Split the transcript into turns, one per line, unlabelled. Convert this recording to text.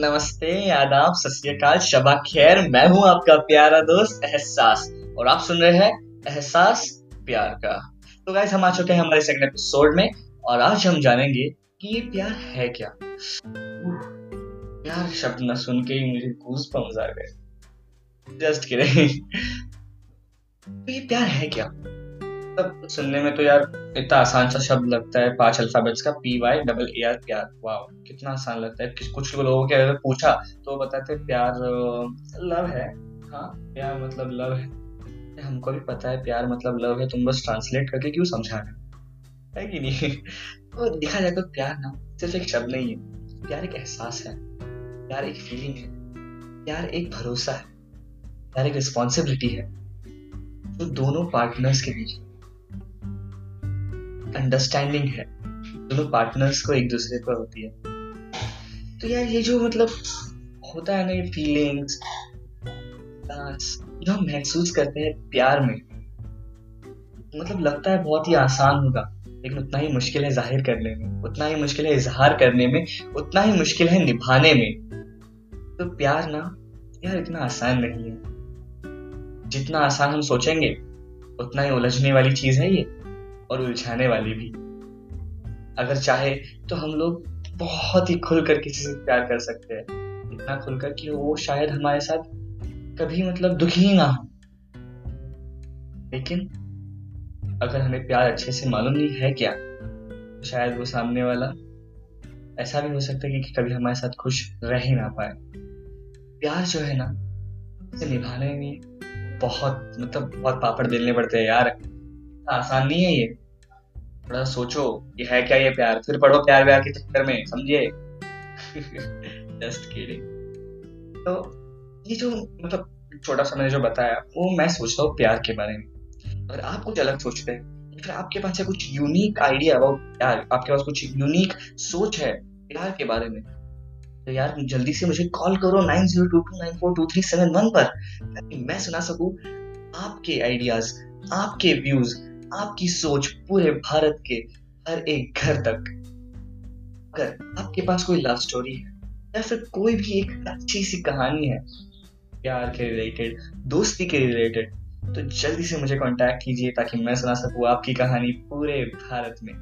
नमस्ते, आदाब, सत श्रीकाल शबा खैर। मैं हूँ आपका प्यारा दोस्त एहसास, और आप सुन रहे हैं एहसास प्यार का। तो गाइस हम आ चुके हैं हमारे सेकंड एपिसोड में, और आज हम जानेंगे कि ये प्यार है क्या। प्यार शब्द न सुन के ही मुझे गूज पम्स आ गए। जस्ट किडिंग तो ये प्यार है क्या? मतलब सुनने में तो यार इतना आसान सा शब्द लगता है, पाँच अल्फाबेट्स का, P Y, double A R, प्यार। वाह कितना आसान लगता है। किस, कुछ लोगों के अगर पूछा तो बताते प्यार लव है। हाँ प्यार मतलब लव है। हमको भी पता है, प्यार मतलब लव है। तुम बस ट्रांसलेट करके क्यों समझा रहे है? कि नहीं? तो देखा जाए तो प्यार ना, सिर्फ़ एक शब्द नहीं है। प्यार एक एहसास है। प्यार एक फीलिंग है। प्यार एक भरोसा है। प्यार एक रिस्पॉन्सिबिलिटी है। जो तो दोनों पार्टनर्स के बीच अंडरस्टैंडिंग है। दोनों पार्टनर्स को एक दूसरे पर होती है। तो यार, ये जो मतलब होता है ना ये फीलिंग्स जो हम महसूस करते हैं प्यार में मतलब लगता है बहुत ही आसान होगा, लेकिन उतना ही मुश्किल है ज़ाहिर करने में, उतना ही मुश्किल है इजहार करने में, उतना ही मुश्किल है निभाने में। तो प्यार ना, यार इतना आसान नहीं है। जितना आसान हम सोचेंगे, उतना ही उलझने वाली चीज़ है ये। और उलझाने वाली भी। अगर चाहे तो हम लोग बहुत ही खुलकर किसी से प्यार कर सकते हैं। इतना खुलकर कि वो शायद हमारे साथ कभी मतलब दुखी ना हो। लेकिन अगर हमें प्यार अच्छे से मालूम नहीं है क्या तो शायद वो सामने वाला ऐसा भी हो सकता है कि कभी हमारे साथ खुश रह ही ना पाए। प्यार जो है ना उसे निभाने में बहुत मतलब बहुत पापड़ बेलने पड़ते हैं यार। आसान नहीं है ये। थोड़ा सोचो ये है क्या ये प्यार? फिर पढ़ो प्यार व्यार के चक्कर में समझिए जस्ट किडिंग तो ये जो मतलब छोटा सा मैंने जो बताया, वो मैं सोच रहा हूँ प्यार के बारे में। अगर आप कुछ अलग सोचते हैं फिर आपके पास है कुछ यूनिक आइडिया अबाउट प्यार आपके पास कुछ यूनिक सोच है प्यार के बारे में तो यार जल्दी से मुझे कॉल करो nine zero two two nine four two three seven one पर, ताकि मैं सुना सकूँ आपके आइडियाज़ आपके व्यूज़ आपकी सोच पूरे भारत के हर एक घर तक। अगर आपके पास कोई लव स्टोरी है, या फिर कोई भी एक अच्छी सी कहानी है, प्यार के रिलेटेड दोस्ती के रिलेटेड तो जल्दी से मुझे कांटेक्ट कीजिए ताकि मैं सुना सकूँ आपकी कहानी पूरे भारत में।